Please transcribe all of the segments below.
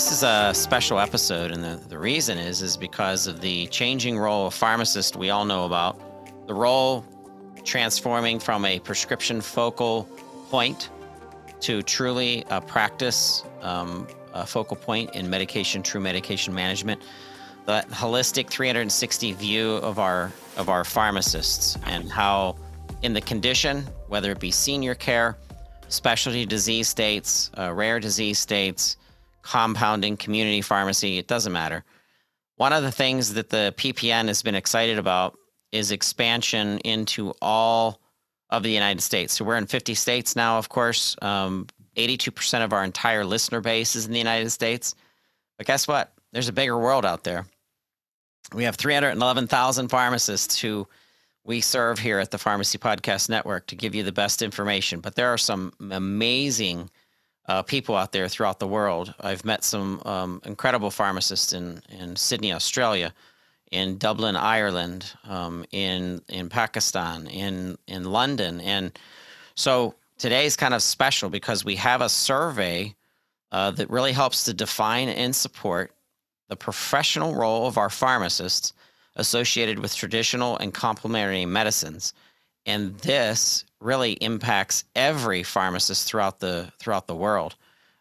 This is a special episode, and the, the reason is is because of the changing role of pharmacist we all know about. The role transforming from a prescription focal point to truly a practice um, a focal point in medication, true medication management. The holistic 360 view of our of our pharmacists and how, in the condition, whether it be senior care, specialty disease states, uh, rare disease states compounding, community pharmacy, it doesn't matter. One of the things that the PPN has been excited about is expansion into all of the United States. So we're in 50 states now, of course. Um, 82% of our entire listener base is in the United States. But guess what? There's a bigger world out there. We have 311,000 pharmacists who we serve here at the Pharmacy Podcast Network to give you the best information. But there are some amazing uh, people out there throughout the world. I've met some um, incredible pharmacists in, in Sydney, Australia, in Dublin, Ireland, um, in in Pakistan, in in London, and so today's kind of special because we have a survey uh, that really helps to define and support the professional role of our pharmacists associated with traditional and complementary medicines and this really impacts every pharmacist throughout the throughout the world.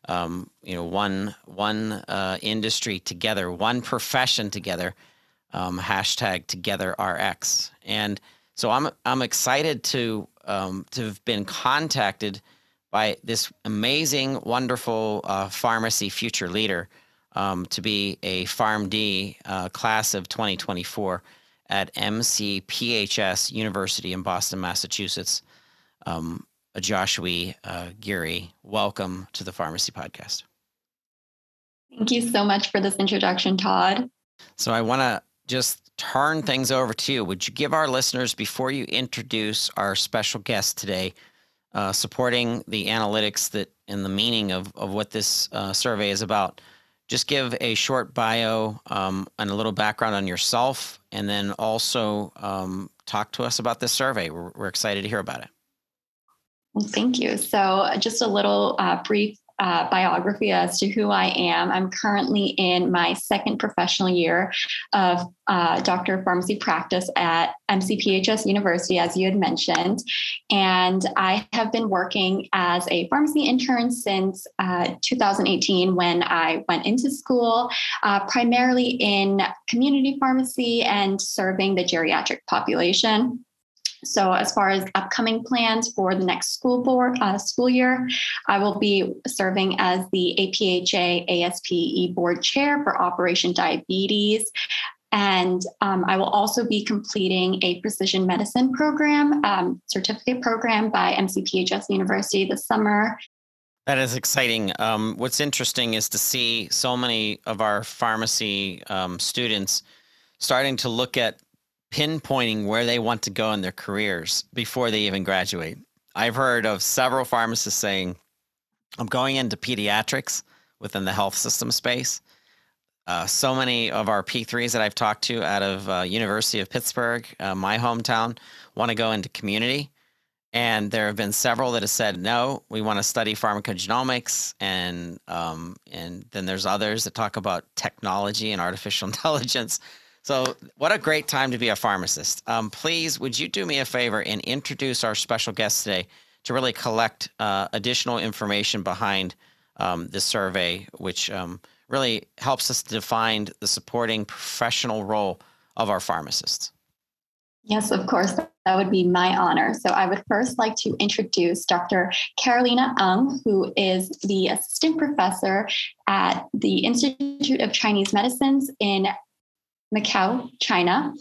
Um, you know, one one uh, industry together, one profession together. Um, hashtag Together RX, and so I'm I'm excited to um, to have been contacted by this amazing, wonderful uh, pharmacy future leader um, to be a PharmD uh, class of 2024 at MCPHS University in Boston, Massachusetts. Um, Joshua uh, Geary, welcome to the Pharmacy Podcast. Thank you so much for this introduction, Todd. So I want to just turn things over to you. Would you give our listeners, before you introduce our special guest today, uh, supporting the analytics that and the meaning of, of what this uh, survey is about, just give a short bio um, and a little background on yourself, and then also um, talk to us about this survey. We're, we're, excited to hear about it. Well, thank you. So, just a little uh, brief uh, biography as to who I am. I'm currently in my second professional year of uh, doctor of pharmacy practice at MCPHS University, as you had mentioned. And I have been working as a pharmacy intern since uh, 2018 when I went into school, uh, primarily in community pharmacy and serving the geriatric population. So, as far as upcoming plans for the next school board uh, school year, I will be serving as the APHA ASPE board chair for Operation Diabetes. And um, I will also be completing a precision medicine program, um, certificate program by MCPHS University this summer. That is exciting. Um, what's interesting is to see so many of our pharmacy um, students starting to look at pinpointing where they want to go in their careers before they even graduate. I've heard of several pharmacists saying, I'm going into pediatrics within the health system space. Uh, so many of our P3s that I've talked to out of uh, University of Pittsburgh, uh, my hometown, want to go into community. And there have been several that have said, no, we want to study pharmacogenomics. And, um, and then there's others that talk about technology and artificial intelligence. So, what a great time to be a pharmacist. Um, please, would you do me a favor and introduce our special guest today to really collect uh, additional information behind um, this survey, which um, really helps us to define the supporting professional role of our pharmacists? Yes, of course. That would be my honor. So I would first like to introduce Dr. Carolina Ung, who is the assistant professor at the Institute of Chinese Medicines in Macau, China,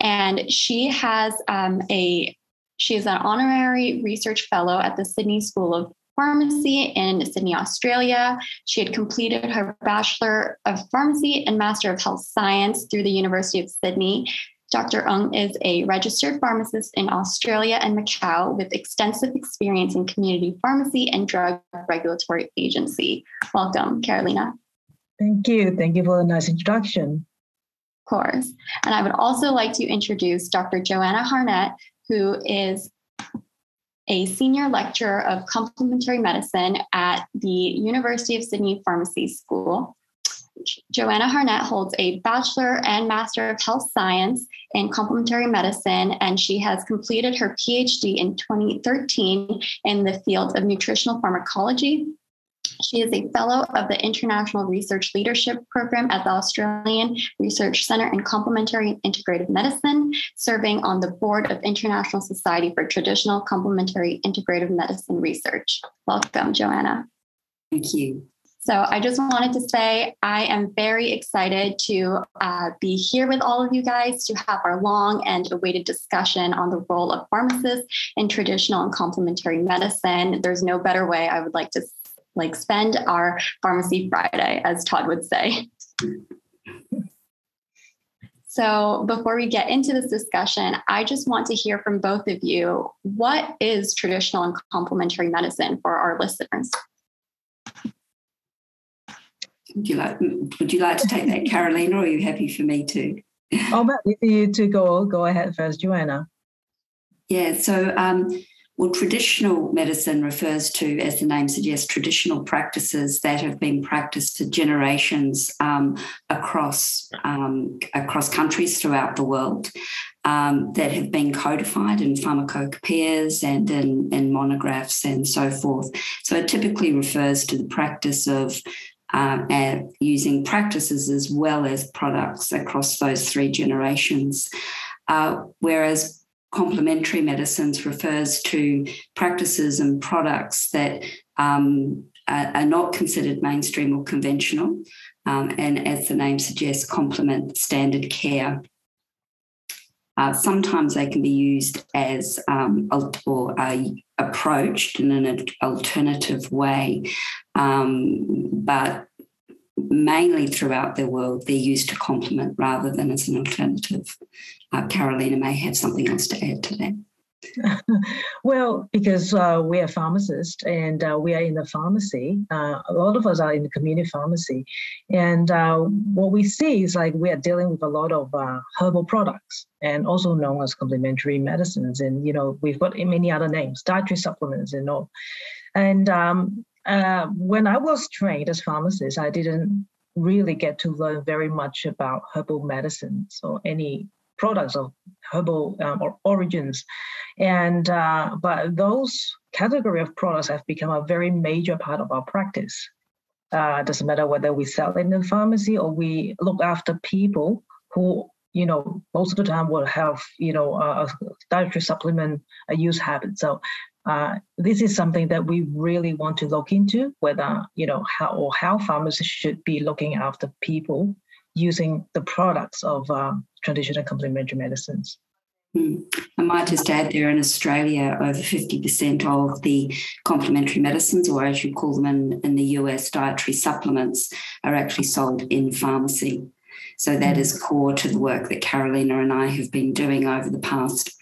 and she has um, a she is an honorary research fellow at the Sydney School of Pharmacy in Sydney, Australia. She had completed her Bachelor of Pharmacy and Master of Health Science through the University of Sydney. Dr. Ung is a registered pharmacist in Australia and Macau with extensive experience in community pharmacy and drug regulatory agency. Welcome, Carolina. Thank you. Thank you for the nice introduction. Course. And I would also like to introduce Dr. Joanna Harnett, who is a senior lecturer of complementary medicine at the University of Sydney Pharmacy School. Joanna Harnett holds a Bachelor and Master of Health Science in Complementary Medicine, and she has completed her PhD in 2013 in the field of nutritional pharmacology she is a fellow of the International Research Leadership Program at the Australian Research Centre in Complementary and Integrative Medicine, serving on the board of International Society for Traditional Complementary Integrative Medicine Research. Welcome, Joanna. Thank you. So, I just wanted to say I am very excited to uh, be here with all of you guys to have our long and awaited discussion on the role of pharmacists in traditional and complementary medicine. There's no better way I would like to like spend our pharmacy Friday, as Todd would say. So, before we get into this discussion, I just want to hear from both of you what is traditional and complementary medicine for our listeners? Would you like Would you like to take that, Carolina, or are you happy for me to? Oh, but you to go go ahead first, Joanna. Yeah. So, um, well, traditional medicine refers to, as the name suggests, traditional practices that have been practiced for generations um, across um, across countries throughout the world. Um, that have been codified in pharmacopoeias and in, in, monographs and so forth. So it typically refers to the practice of uh, using practices as well as products across those three generations. Uh, whereas complementary medicines refers to practices and products that um, are, are, not considered mainstream or conventional, um, and as the name suggests, complement standard care. Uh, sometimes they can be used as um, or uh, approached in an alternative way, um, but mainly throughout the world, they're used to complement rather than as an alternative. Uh, Carolina may have something else to add to that. well, because uh, we are pharmacists and uh, we are in the pharmacy, uh, a lot of us are in the community pharmacy. And uh, what we see is like we are dealing with a lot of uh, herbal products and also known as complementary medicines. And, you know, we've got many other names, dietary supplements and all. And um, when I was trained as pharmacist, I didn't really get to learn very much about herbal medicines or any products of herbal um, or origins. And uh, but those category of products have become a very major part of our practice. Uh, doesn't matter whether we sell in the pharmacy or we look after people who you know most of the time will have you know a, dietary supplement use habit so uh, this is something that we really want to look into whether you know how or how pharmacists should be looking after people using the products of um, traditional complementary medicines. Mm. I might just add there in Australia, over 50% of the complementary medicines, or as you call them in, in the US, dietary supplements, are actually sold in pharmacy. So that hmm. core to the work that Carolina and I have been doing over the past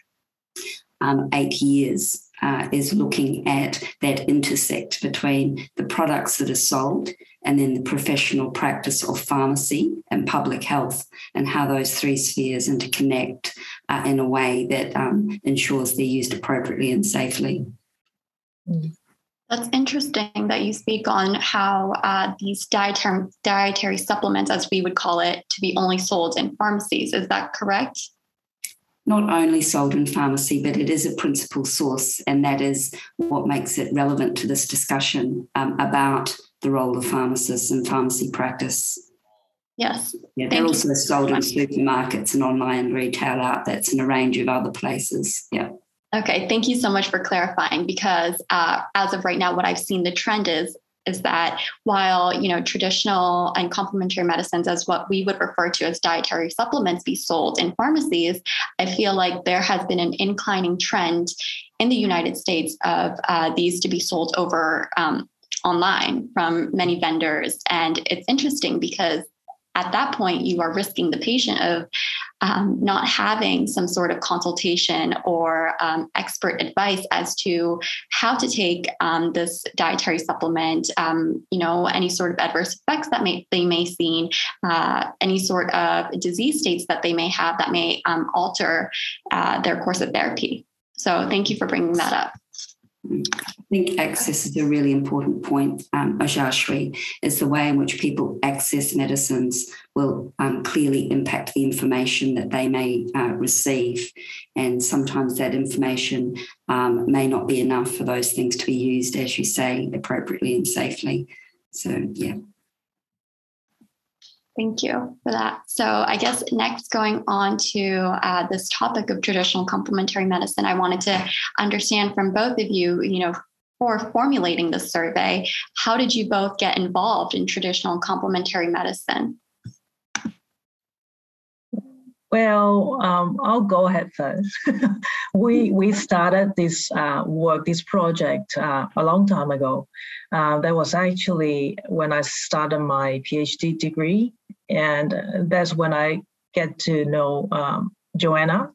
um, eight years uh, is looking at that intersect between the products that are sold and then the professional practice of pharmacy and public health and how those three spheres interconnect uh, in a way that um, ensures they're used appropriately and safely. That's interesting that you speak on how uh, these dietary, dietary supplements, as we would call it, to be only sold in pharmacies. Is that correct? Not only sold in pharmacy, but it is a principal source, and that is what makes it relevant to this discussion um, about the role of pharmacists and pharmacy practice. Yes. Yeah, they're also sold in supermarkets and online retail outlets and a range of other places. Yeah. Okay, thank you so much for clarifying because uh, as of right now, what I've seen the trend is is that while you know traditional and complementary medicines as what we would refer to as dietary supplements be sold in pharmacies i feel like there has been an inclining trend in the united states of uh, these to be sold over um, online from many vendors. And it's interesting because at that point you are risking the patient of um, not having some sort of consultation or um, expert advice as to how to take um, this dietary supplement um, you know any sort of adverse effects that may they may see uh, any sort of disease states that they may have that may um, alter uh, their course of therapy. So thank you for bringing that up I think access is a really important point, um, Ojaswi, is the way in which people access medicines will um, clearly impact the information that they may uh, receive. And sometimes that information um, may not be enough for those things to be used, as you say, appropriately and safely. So, yeah. Thank you for that. So, I guess next, going on to uh, this topic of traditional complementary medicine, I wanted to understand from both of you, you know, for formulating this survey, how did you both get involved in traditional complementary medicine? Well, um, I'll go ahead first. we we started this uh, work, this project, uh, a long time ago. Uh, that was actually when I started my PhD degree, and that's when I get to know um, Joanna,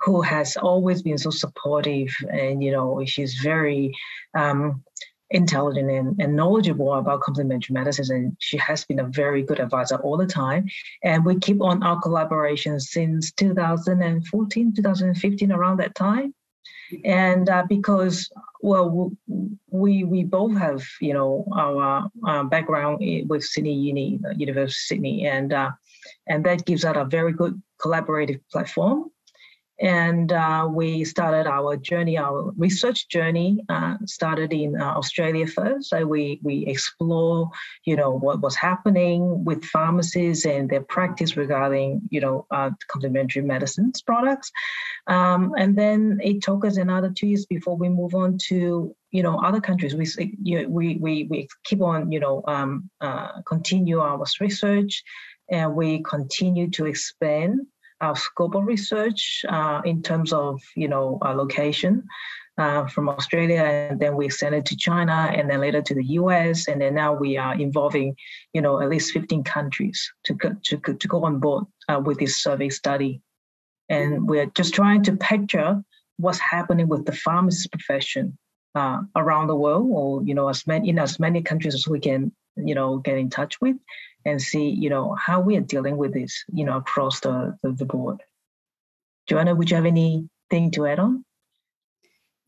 who has always been so supportive, and you know she's very um, intelligent and, and knowledgeable about complementary medicine. and she has been a very good advisor all the time and we keep on our collaboration since 2014 2015 around that time and uh, because well we we both have you know our uh, background with Sydney Uni University of Sydney. And uh, and that gives us a very good collaborative platform and uh, we started our journey, our research journey uh, started in uh, Australia first. So we we explore, you know, what was happening with pharmacies and their practice regarding, you know, uh, complementary medicines products. Um, and then it took us another two years before we move on to, you know, other countries. We we we we keep on, you know, um, uh, continue our research, and we continue to expand our scope of research uh, in terms of you know our location uh, from Australia, and then we it to China, and then later to the U.S., and then now we are involving you know at least 15 countries to go, to to go on board uh, with this survey study, and we're just trying to picture what's happening with the pharmacy profession uh, around the world, or you know as many in as many countries as we can you know get in touch with, and see, you know, how we are dealing with this, you know, across the, the, the board. Joanna, would you have anything to add on?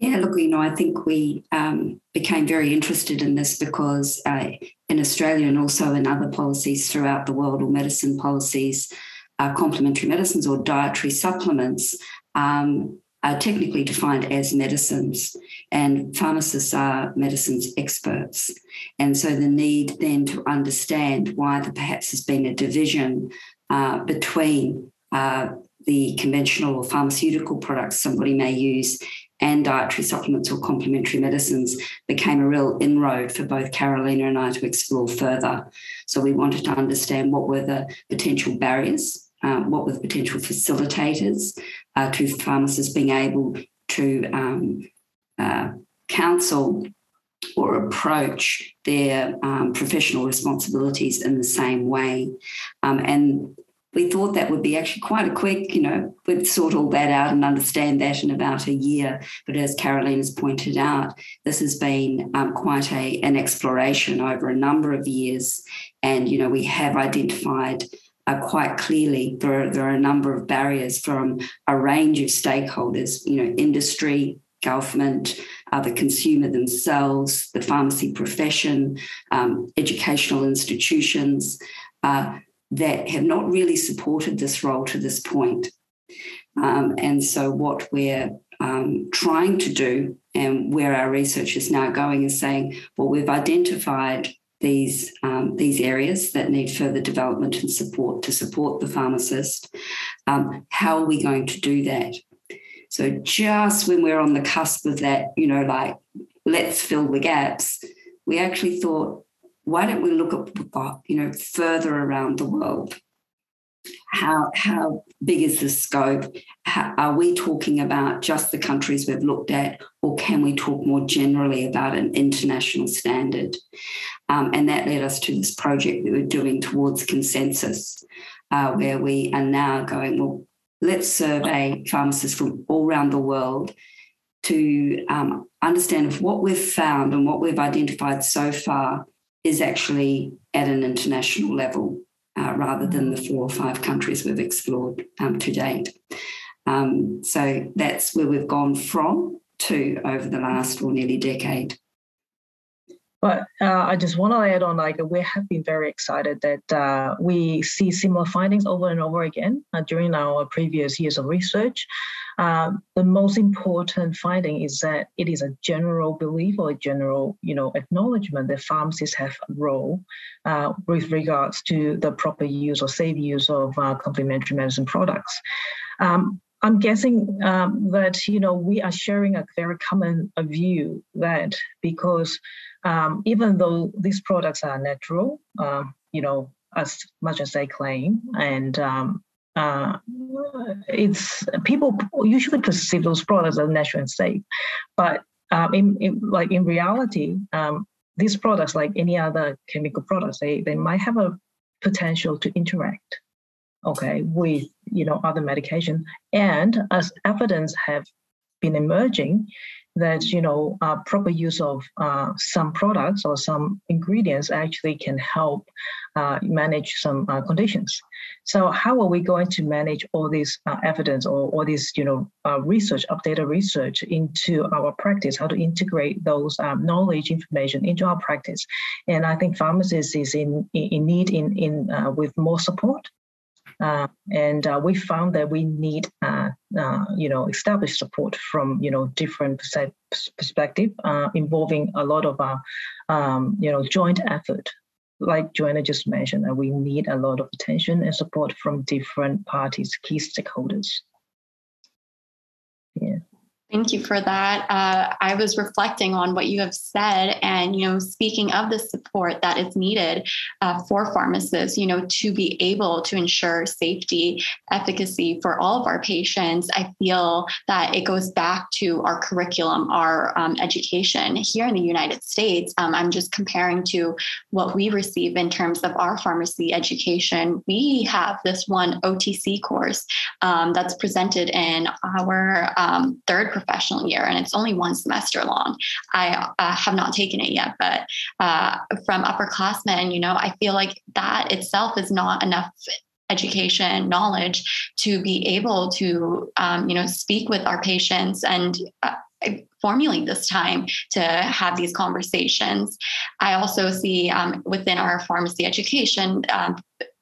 Yeah, look, you know, I think we um, became very interested in this because uh, in Australia and also in other policies throughout the world or medicine policies, uh, complementary medicines or dietary supplements um, are technically defined as medicines, and pharmacists are medicines experts. And so the need then to understand why there perhaps has been a division uh, between uh, the conventional or pharmaceutical products somebody may use and dietary supplements or complementary medicines became a real inroad for both Carolina and I to explore further. So we wanted to understand what were the potential barriers um, what were the potential facilitators uh, to pharmacists being able to um, uh, counsel or approach their um, professional responsibilities in the same way. Um, and we thought that would be actually quite a quick, you know, we'd sort all that out and understand that in about a year. But as Caroline has pointed out, this has been um, quite a, an exploration over a number of years. And, you know, we have identified uh, quite clearly there are, there are a number of barriers from a range of stakeholders, you know, industry, government, uh, the consumer themselves, the pharmacy profession, um, educational institutions uh, that have not really supported this role to this point. Um, and so, what we're um, trying to do and where our research is now going is saying, well, we've identified these um, these areas that need further development and support to support the pharmacist. Um, how are we going to do that? So just when we're on the cusp of that, you know, like let's fill the gaps, we actually thought, why don't we look at you know further around the world? How how big is the scope? How, are we talking about just the countries we've looked at, or can we talk more generally about an international standard? Um, and that led us to this project that we're doing towards consensus, uh, where we are now going, well, let's survey pharmacists from all around the world to um, understand if what we've found and what we've identified so far is actually at an international level uh, rather than the four or five countries we've explored um, to date. Um, so that's where we've gone from to over the last or nearly decade. But uh, I just want to add on, like we have been very excited that uh, we see similar findings over and over again uh, during our previous years of research. Um, the most important finding is that it is a general belief or a general, you know, acknowledgement that pharmacists have a role uh, with regards to the proper use or safe use of uh, complementary medicine products. Um, I'm guessing um, that you know we are sharing a very common view that because um, even though these products are natural, uh, you know, as much as they claim, and um, uh, it's people usually perceive those products as natural and safe, but um, in, in, like in reality, um, these products, like any other chemical products, they they might have a potential to interact, okay, with you know other medication, and as evidence have been emerging, that you know uh, proper use of uh, some products or some ingredients actually can help uh, manage some uh, conditions. So how are we going to manage all this uh, evidence or all this you know uh, research, updated research into our practice? How to integrate those um, knowledge information into our practice? And I think pharmacists is in in need in in with more support uh, and uh, we found that we need, uh, uh you know, established support from, you know, different perspective uh, involving a lot of, um, you know, joint effort. Like Joanna just mentioned, we need a lot of attention and support from different parties, key stakeholders. Thank you for that. Uh, I was reflecting on what you have said, and you know, speaking of the support that is needed uh, for pharmacists, you know, to be able to ensure safety, efficacy for all of our patients. I feel that it goes back to our curriculum, our um, education here in the United States. Um, I'm just comparing to what we receive in terms of our pharmacy education. We have this one OTC course um, that's presented in our um, third professional year, and it's only one semester long. I uh, have not taken it yet, but uh, from upperclassmen, you know, I feel like that itself is not enough education knowledge to be able to um, you know speak with our patients and uh, formulate this time to have these conversations i also see um, within our pharmacy education um,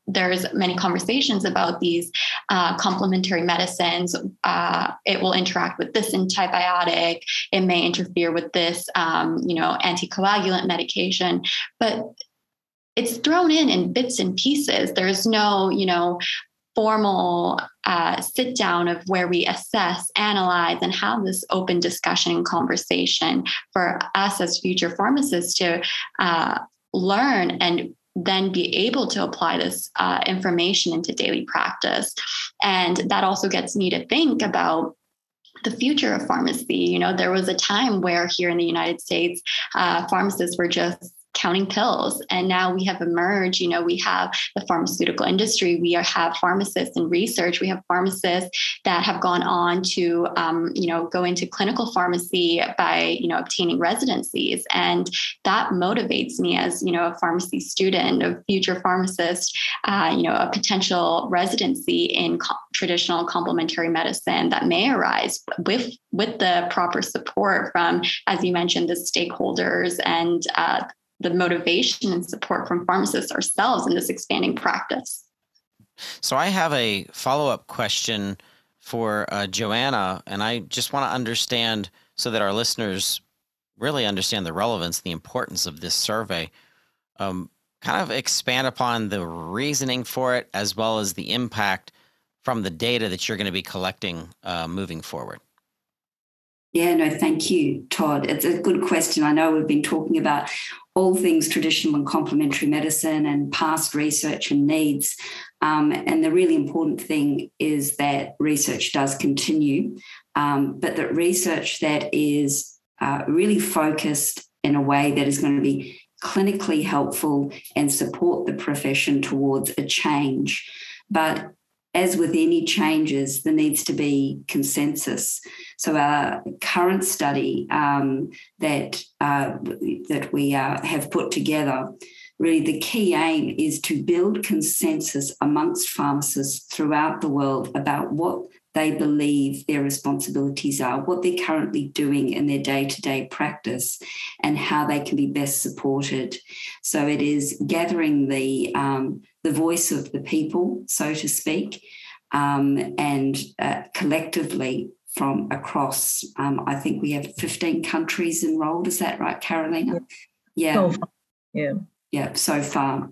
there's many conversations about these uh, complementary medicines. Uh, it will interact with this antibiotic. It may interfere with this, um, you know, anticoagulant medication. But it's thrown in in bits and pieces. There's no, you know, formal uh, sit down of where we assess, analyze, and have this open discussion and conversation for us as future pharmacists to uh, learn and then be able to apply this uh, information into daily practice. And that also gets me to think about the future of pharmacy. You know, there was a time where here in the United States, uh, pharmacists were just counting pills. And now we have emerged, you know, we have the pharmaceutical industry, we have pharmacists in research, we have pharmacists that have gone on to, um, you know, go into clinical pharmacy by, you know, obtaining residencies. And that motivates me as, you know, a pharmacy student, a future pharmacist, uh, you know, a potential residency in co- traditional complementary medicine that may arise with with the proper support from, as you mentioned, the stakeholders and uh, the motivation and support from pharmacists ourselves in this expanding practice. So I have a follow up question for uh, Joanna, and I just want to understand so that our listeners really understand the relevance, the importance of this survey. Um, kind of expand upon the reasoning for it as well as the impact from the data that you're going to be collecting uh, moving forward. Yeah, no, thank you, Todd. It's a good question. I know we've been talking about all things traditional and complementary medicine and past research and needs. Um, and the really important thing is that research does continue, um, but that research that is uh, really focused in a way that is going to be clinically helpful and support the profession towards a change. But as with any changes, there needs to be consensus. So our current study um, that uh, that we uh, have put together, really the key aim is to build consensus amongst pharmacists throughout the world about what they believe their responsibilities are, what they're currently doing in their day to day practice, and how they can be best supported. So it is gathering the um, the voice of the people, so to speak, um, and uh, collectively from across, um, I think we have 15 countries enrolled. Is that right, Carolina? Yeah. So yeah. Yeah, so far.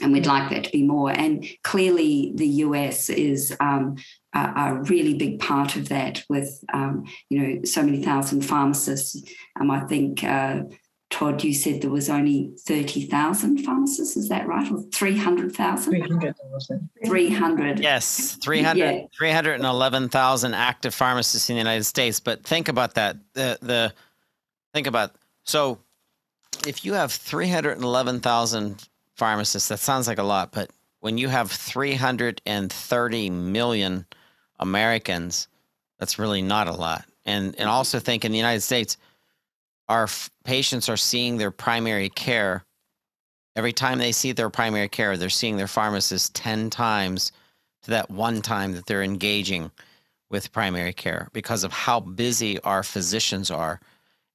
And we'd like that to be more. And clearly, the US is um, a, a, really big part of that with, um, you know, so many thousand pharmacists. Um, I think uh, Todd, you said there was only 30,000 pharmacists, is that right? Or 300,000? 300,000. 300. Yes, 300, yeah. 311,000 active pharmacists in the United States. But think about that. The, the Think about, so if you have 311,000 pharmacists, that sounds like a lot, but when you have 330 million Americans, that's really not a lot. And, and also think in the United States – our f- patients are seeing their primary care every time they see their primary care they're seeing their pharmacist 10 times to that one time that they're engaging with primary care because of how busy our physicians are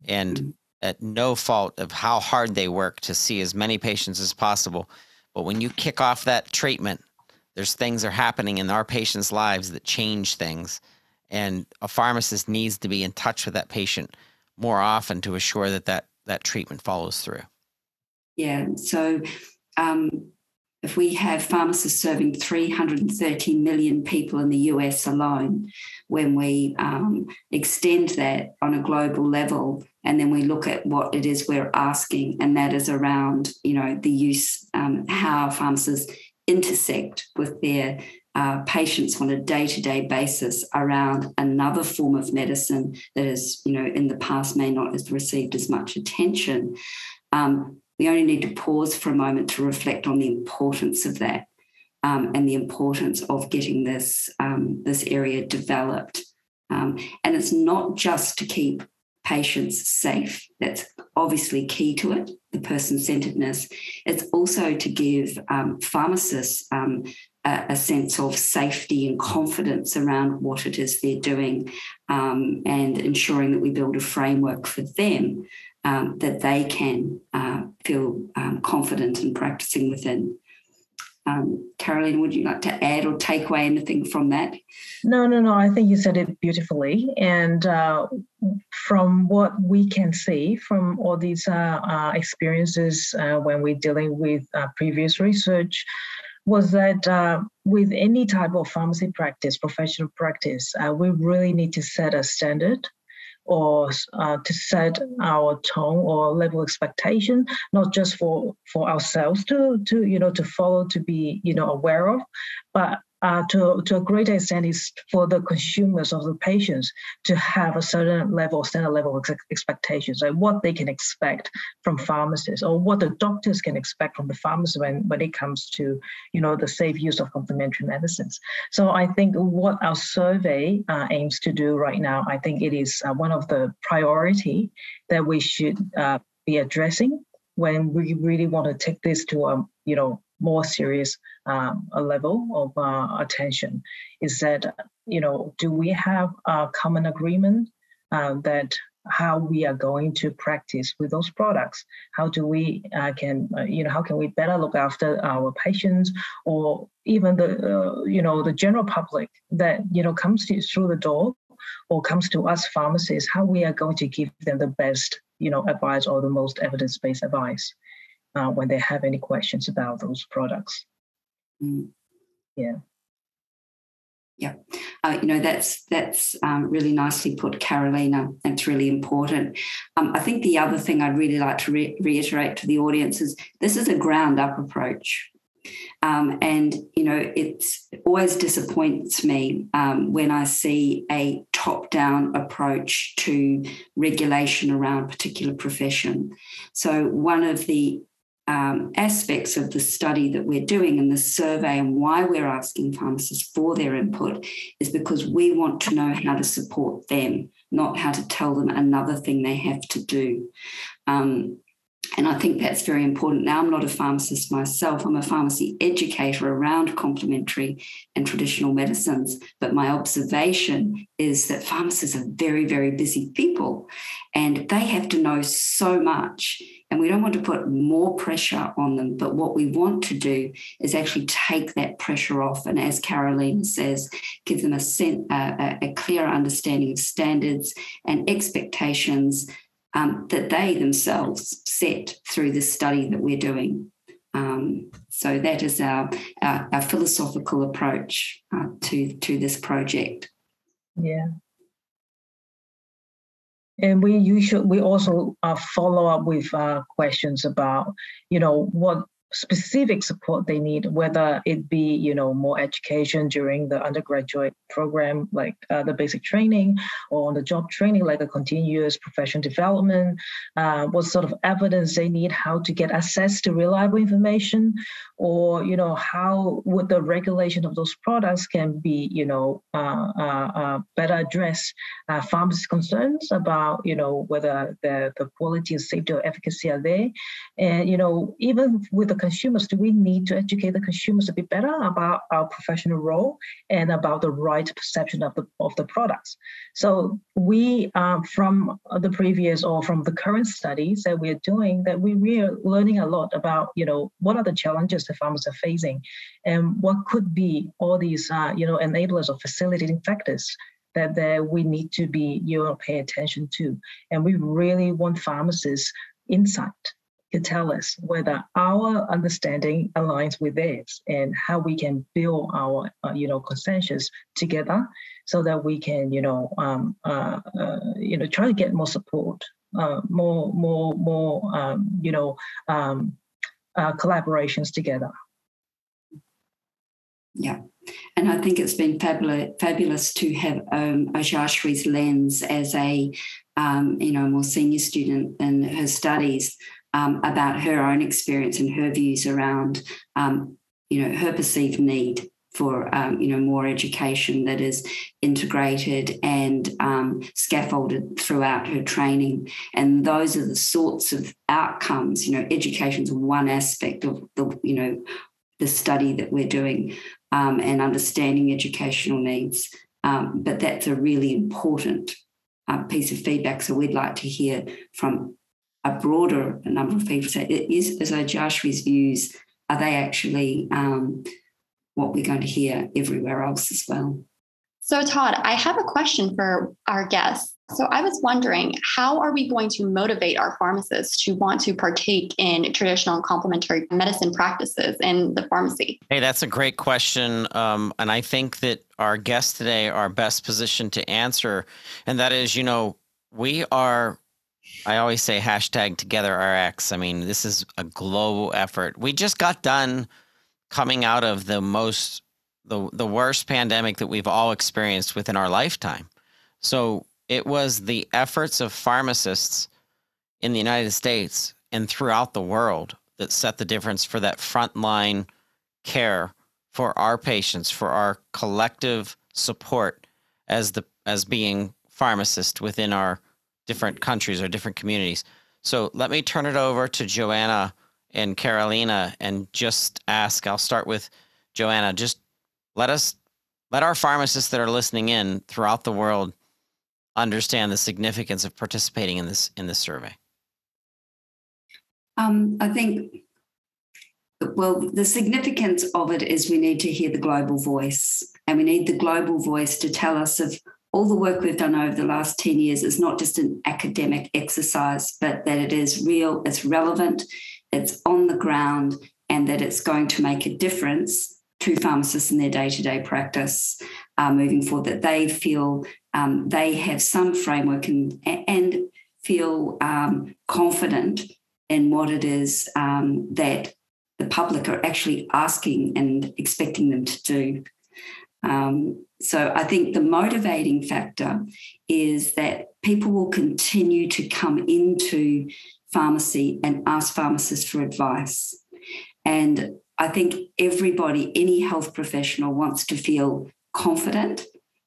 and mm-hmm. at no fault of how hard they work to see as many patients as possible but when you kick off that treatment there's things are happening in our patients lives that change things and a pharmacist needs to be in touch with that patient more often to assure that that, that treatment follows through. Yeah. So um, if we have pharmacists serving 330 million people in the US alone, when we um, extend that on a global level, and then we look at what it is we're asking, and that is around, you know, the use, um, how pharmacists intersect with their uh, patients on a day-to-day basis around another form of medicine that is, you know, in the past may not have received as much attention. Um, we only need to pause for a moment to reflect on the importance of that um, and the importance of getting this um, this area developed. Um, and it's not just to keep patients safe. That's obviously key to it, the person centeredness. It's also to give um, pharmacists um, a, a, sense of safety and confidence around what it is they're doing um, and ensuring that we build a framework for them um, that they can uh, feel um, confident in practicing within. Um, Caroline, would you like to add or take away anything from that? No, no, no. I think you said it beautifully. And uh, from what we can see from all these uh, uh, experiences uh, when we're dealing with uh, previous research, was that uh, with any type of pharmacy practice, professional practice, we really need to set a standard or uh, to set our tone or level expectation, not just for for ourselves to to you know to follow to be you know aware of, but uh, to, to a greater extent is for the consumers of the patients to have a certain level, standard level of expectations, like what they can expect from pharmacists or what the doctors can expect from the pharmacist when, when it comes to, you know, the safe use of complementary medicines. So I think what our survey uh, aims to do right now, I think it is uh, one of the priority that we should uh, be addressing when we really want to take this to a, you know, more serious um, level of uh, attention is that you know do we have a common agreement uh, that how we are going to practice with those products? How do we uh, can uh, you know how can we better look after our patients or even the uh, you know the general public that you know comes to, through the door or comes to us pharmacists how we are going to give them the best you know advice or the most evidence-based advice uh, when they have any questions about those products. Mm. Yeah. Yeah, uh, you know that's that's um, really nicely put, Carolina. It's really important. Um, I think the other thing I'd really like to re- reiterate to the audience is this is a ground up approach. Um, and you know it always disappoints me um, when I see a top-down approach to regulation around a particular profession. So one of the um, aspects of the study that we're doing and the survey and why we're asking pharmacists for their input is because we want to know how to support them, not how to tell them another thing they have to do. Um, and I think that's very important. Now, I'm not a pharmacist myself, I'm a pharmacy educator around complementary and traditional medicines. But my observation is that pharmacists are very, very busy people and they have to know so much and we don't want to put more pressure on them. But what we want to do is actually take that pressure off. And as Caroline says, give them a, a, a clear understanding of standards and expectations um, that they themselves set through the study that we're doing. Um, so that is our, our, our philosophical approach uh, to, to this project. Yeah, and we usually we also uh, follow up with uh, questions about you know what specific support they need, whether it be you know more education during the undergraduate program, like uh, the basic training, or on the job training, like a continuous profession development. Uh, what sort of evidence they need, how to get access to reliable information, or you know how would the regulation of those products can be you know uh, uh, uh better address uh, farmers' concerns about you know whether the the quality and safety or efficacy are there, and you know even with the consumers, do we need to educate the consumers a bit better about our professional role and about the right perception of the of the products? So we, um, from the previous or from the current studies that we're doing, that we we are learning a lot about, you know, what are the challenges the farmers are facing, and what could be all these, uh, you know, enablers or facilitating factors that, that we need to be, you know, pay attention to. And we really want pharmacists insight to tell us whether our understanding aligns with theirs and how we can build our uh, you know consensus together so that we can you know um, uh, uh, you know try to get more support uh, more more more um, you know um, uh, collaborations together. Yeah. And I think it's been fabulous, fabulous to have um, Ojaswi's lens as a, um, you know, more senior student in her studies um, about her own experience and her views around, um, you know, her perceived need for um, you know more education that is integrated and um, scaffolded throughout her training. And those are the sorts of outcomes you know education is one aspect of the you know the study that we're doing um, and understanding educational needs. Um, but that's a really important uh, piece of feedback. So we'd like to hear from a broader number of people say, is, is Ojaswi's views, are they actually um, what we're going to hear everywhere else as well? So, Todd, I have a question for our guests. So, I was wondering, how are we going to motivate our pharmacists to want to partake in traditional and complementary medicine practices in the pharmacy? Hey, that's a great question. Um, and I think that our guests today are best positioned to answer. And that is, you know, we are I always say hashtag together RX. I mean, this is a global effort. We just got done coming out of the most the the worst pandemic that we've all experienced within our lifetime. So it was the efforts of pharmacists in the United States and throughout the world that set the difference for that frontline care for our patients, for our collective support as the as being pharmacist within our different countries or different communities. So let me turn it over to Joanna and Carolina and just ask. I'll start with Joanna. Just let us let our pharmacists that are listening in throughout the world understand the significance of participating in this in this survey. Um, I think well, the significance of it is we need to hear the global voice, and we need the global voice to tell us of all the work we've done over the last 10 years is not just an academic exercise, but that it is real, it's relevant, it's on the ground, and that it's going to make a difference to pharmacists in their day to day practice. uh, moving forward, that they feel um, they have some framework and, and feel um, confident in what it is um, that the public are actually asking and expecting them to do. Um, so I think the motivating factor is that people will continue to come into pharmacy and ask pharmacists for advice. And I think everybody, any health professional, wants to feel confident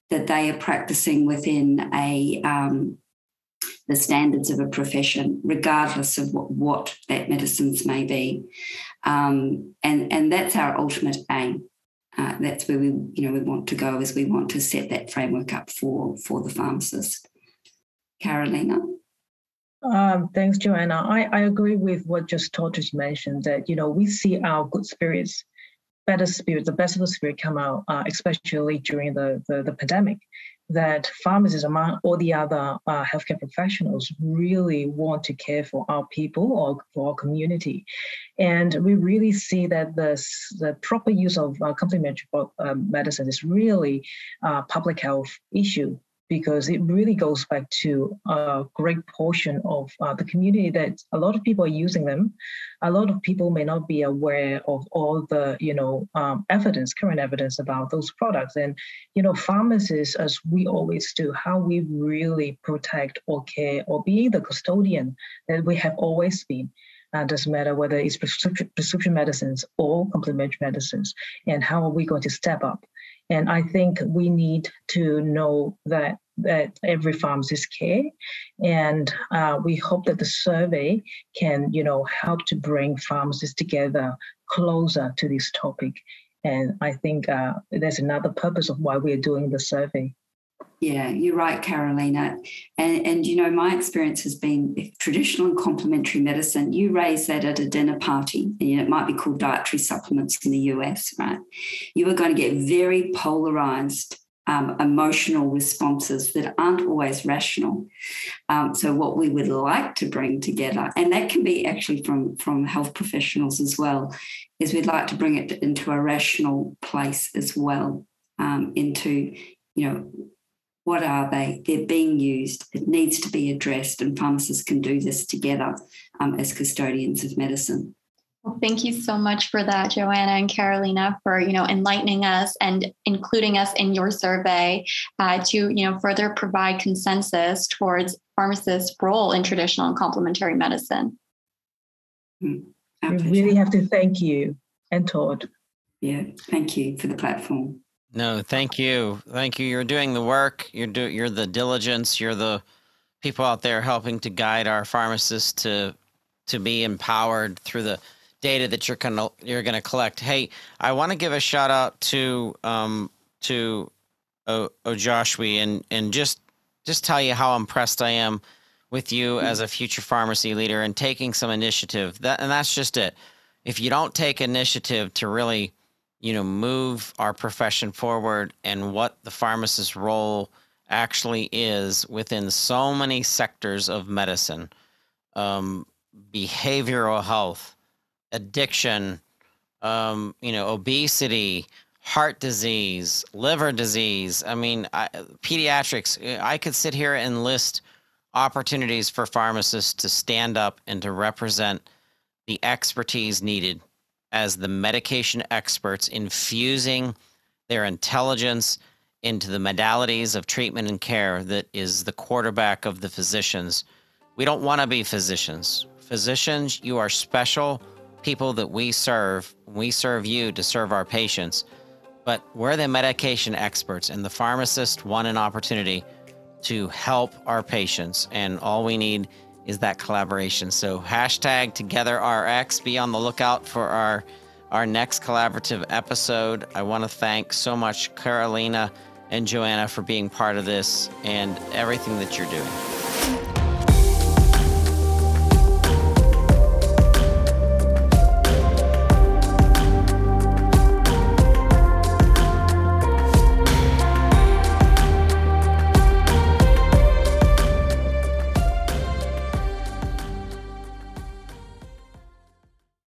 that they are practicing within a um, the standards of a profession, regardless of what, what that medicines may be. Um, and, and that's our ultimate aim. Uh, that's where we, you know, we want to go is we want to set that framework up for, for the pharmacist. Carolina? Um, thanks, Joanna. I, I agree with what just just mentioned that, you know, we see our good spirits, better spirits, the best of the spirit come out, uh, especially during the, the, the pandemic that pharmacists, among all the other uh, healthcare professionals, really want to care for our people or for our community. And we really see that the, the proper use of uh, complementary uh, medicine is really a public health issue because it really goes back to a great portion of uh, the community that a lot of people are using them. A lot of people may not be aware of all the, you know, um, evidence, current evidence about those products. And, you know, pharmacists, as we always do, how we really protect or care or be the custodian that we have always been. Uh, doesn't matter whether it's prescription medicines or complementary medicines, and how are we going to step up and I think we need to know that that every pharmacist care, and uh, we hope that the survey can, you know, help to bring pharmacists together closer to this topic. And I think uh, there's another purpose of why we're doing the survey. Yeah, you're right, Carolina. And, and you know, my experience has been traditional and complementary medicine. You raise that at a dinner party, and you know, it might be called dietary supplements in the US, right? You are going to get very polarized um, emotional responses that aren't always rational. Um, so, what we would like to bring together, and that can be actually from, from health professionals as well, is we'd like to bring it into a rational place as well, um, into, you know, what are they? They're being used. It needs to be addressed, and pharmacists can do this together um, as custodians of medicine. Well, thank you so much for that, Joanna and Carolina, for you know enlightening us and including us in your survey uh, to you know further provide consensus towards pharmacists' role in traditional and complementary medicine. Mm, we really have to thank you and Todd. Yeah, thank you for the platform. No, thank you, thank you. You're doing the work. You're do you're the diligence. You're the people out there helping to guide our pharmacists to to be empowered through the data that you're gonna you're gonna collect. Hey, I want to give a shout out to um to o, Ojaswi and and just just tell you how impressed I am with you as a future pharmacy leader and taking some initiative. That and that's just it. If you don't take initiative to really, you know, move our profession forward and what the pharmacist's role actually is within so many sectors of medicine, um, behavioral health, addiction, um, you know, obesity, heart disease, liver disease. I mean, I, pediatrics. I could sit here and list opportunities for pharmacists to stand up and to represent the expertise needed as the medication experts infusing their intelligence into the modalities of treatment and care that is the quarterback of the physicians. We don't want to be physicians. Physicians, you are special people that we serve, we serve you to serve our patients, but we're the medication experts, and the pharmacist want an opportunity to help our patients, and all we need is that collaboration. So hashtag TogetherRx. Be on the lookout for our our next collaborative episode. I want to thank so much Carolina and Joanna for being part of this and everything that you're doing.